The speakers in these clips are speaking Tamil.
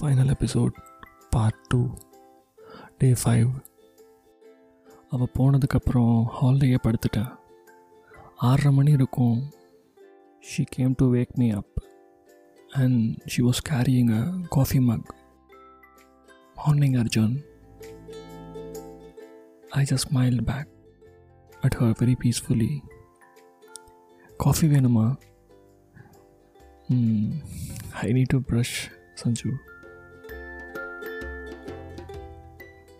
Final episode part two day five அவள் போனதுக்கப்புறம் ஹால்லையே படுத்துட்டேன் ஆறரை மணி இருக்கும். She came to wake me up and she was carrying a coffee mug morning Arjun I just smiled back at her very peacefully coffee வேணுமா? I need to brush Sanju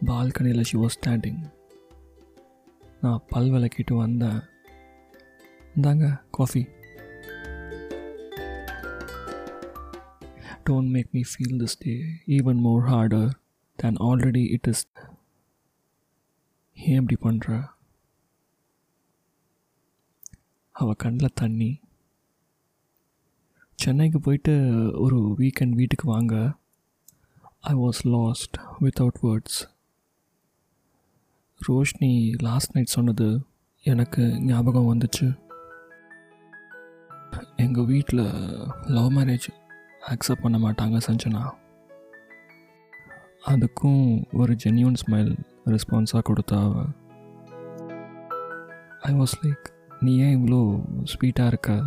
பால்கனியில் ஷி வாஸ் ஸ்டாண்டிங் நான் பல் விளக்கிட்டு வந்தேன். இந்தாங்க coffee don't make me feel this day even more harder than already it is ஏன் இப்படி பண்ணுற அவள் கண்ணில் தண்ணி. சென்னைக்கு போயிட்டு ஒரு வீக்கெண்ட் வீட்டுக்கு வாங்க. I was lost without words Roshini last night சொன்னது எனக்கு ஞாபகம் வந்துச்சு. எங்கள் வீட்டில் லவ் மேரேஜ் அக்செப்ட் பண்ண மாட்டாங்க சஞ்சனா. அதுக்கும் ஒரு ஜென்யூன் ஸ்மைல் ரெஸ்பான்ஸாக கொடுத்தா ஐ வாஸ் லைக் நீ ஏன் இவ்வளோ ஸ்வீட்டாக இருக்க?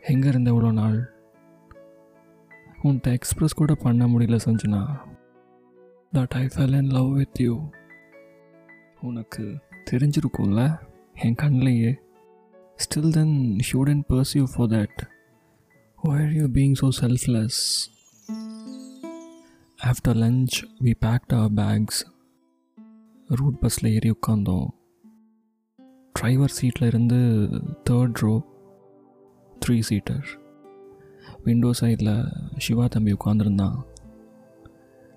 எங்கே இருந்த இவ்வளோ நாள்? உன்கிட்ட எக்ஸ்ப்ரெஸ் கூட பண்ண முடியல Sanjana. That I fell in love with you உனக்கு தெரிஞ்சிருக்கும்ல? என் கண்ணிலேயே. Still then shouldn't pursue for that why're you being so selfless after lunch we packed our bags route பஸ்ஸில் ஏறி உட்காந்தோம் டிரைவர் சீட்டில் இருந்து third row three seater window சைடில் சிவா தம்பி உட்காந்துருந்தான்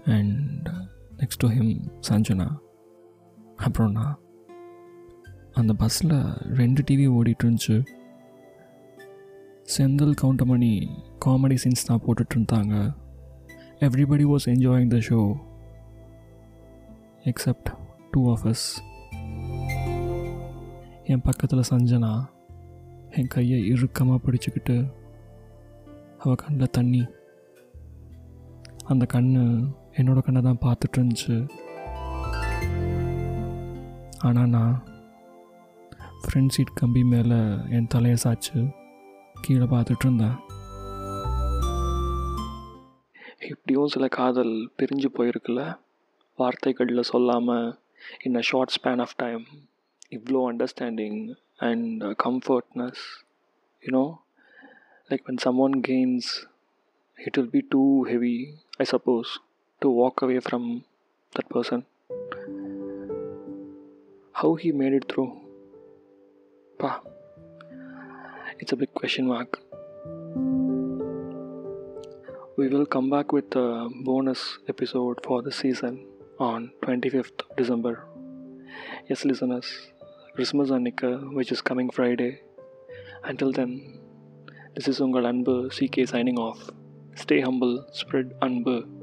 and next to him Sanjana. அப்புறம் நான் அந்த பஸ்ஸில் ரெண்டு டிவி ஓடிட்டு இருந்துச்சு செந்தில் கவுண்டமணி காமெடி சீன்ஸ் தான் போட்டுட்டு இருந்தாங்க everybody was enjoying the show except two of us என் பக்கத்தில் சஞ்சனா என் கையை இறுக்கமாக பிடிச்சிக்கிட்டு அவள் கண்ணில் தண்ணி. அந்த கண் என்னோட கண்ணை தான் பார்த்துட்டு இருந்துச்சு ஆனால் நான் ஃப்ரண்ட் சீட் கம்பி மேலே என் தலையை சாச்சு கீழே பார்த்துட்டு இருந்தேன். இப்படியும் சில காதல் பிரிஞ்சு போயிருக்குல்ல வார்த்தைகளில் சொல்லாமல் in a short span of time இவ்வளோ understanding and comfortness you know like when someone gains it will be too heavy i suppose to walk away from that person. How he made it through pa it's a big question mark we will come back with a bonus episode for the season on 25th december yes listeners christmas annika which is coming friday until then this is Ungal Anbu CK signing off. Stay humble, spread Anbu.